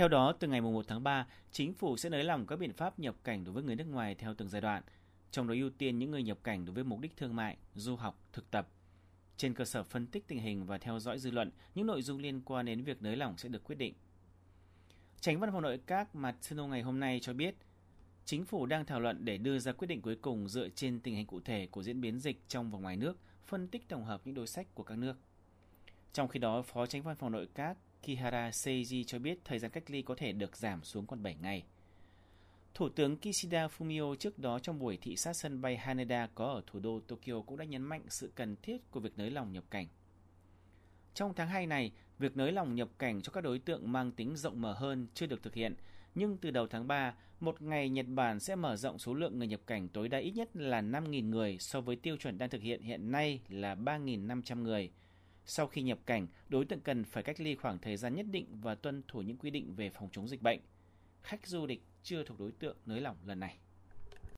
Theo đó, từ ngày 1 tháng 3, chính phủ sẽ nới lỏng các biện pháp nhập cảnh đối với người nước ngoài theo từng giai đoạn, trong đó ưu tiên những người nhập cảnh đối với mục đích thương mại, du học, thực tập. Trên cơ sở phân tích tình hình và theo dõi dư luận, những nội dung liên quan đến việc nới lỏng sẽ được quyết định. Tránh văn phòng nội các Matsuno ngày hôm nay cho biết, chính phủ đang thảo luận để đưa ra quyết định cuối cùng dựa trên tình hình cụ thể của diễn biến dịch trong và ngoài nước, phân tích tổng hợp những đối sách của các nước. Trong khi đó, Phó Tránh Văn phòng Nội các Kihara Seiji cho biết thời gian cách ly có thể được giảm xuống còn 7 ngày. Thủ tướng Kishida Fumio trước đó trong buổi thị sát sân bay Haneda có ở thủ đô Tokyo cũng đã nhấn mạnh sự cần thiết của việc nới lỏng nhập cảnh. Trong tháng 2 này, việc nới lỏng nhập cảnh cho các đối tượng mang tính rộng mở hơn chưa được thực hiện, nhưng từ đầu tháng 3, một ngày Nhật Bản sẽ mở rộng số lượng người nhập cảnh tối đa ít nhất là 5.000 người so với tiêu chuẩn đang thực hiện hiện nay là 3.500 người. Sau khi nhập cảnh, đối tượng cần phải cách ly khoảng thời gian nhất định và tuân thủ những quy định về phòng chống dịch bệnh. Khách du lịch chưa thuộc đối tượng nới lỏng lần này.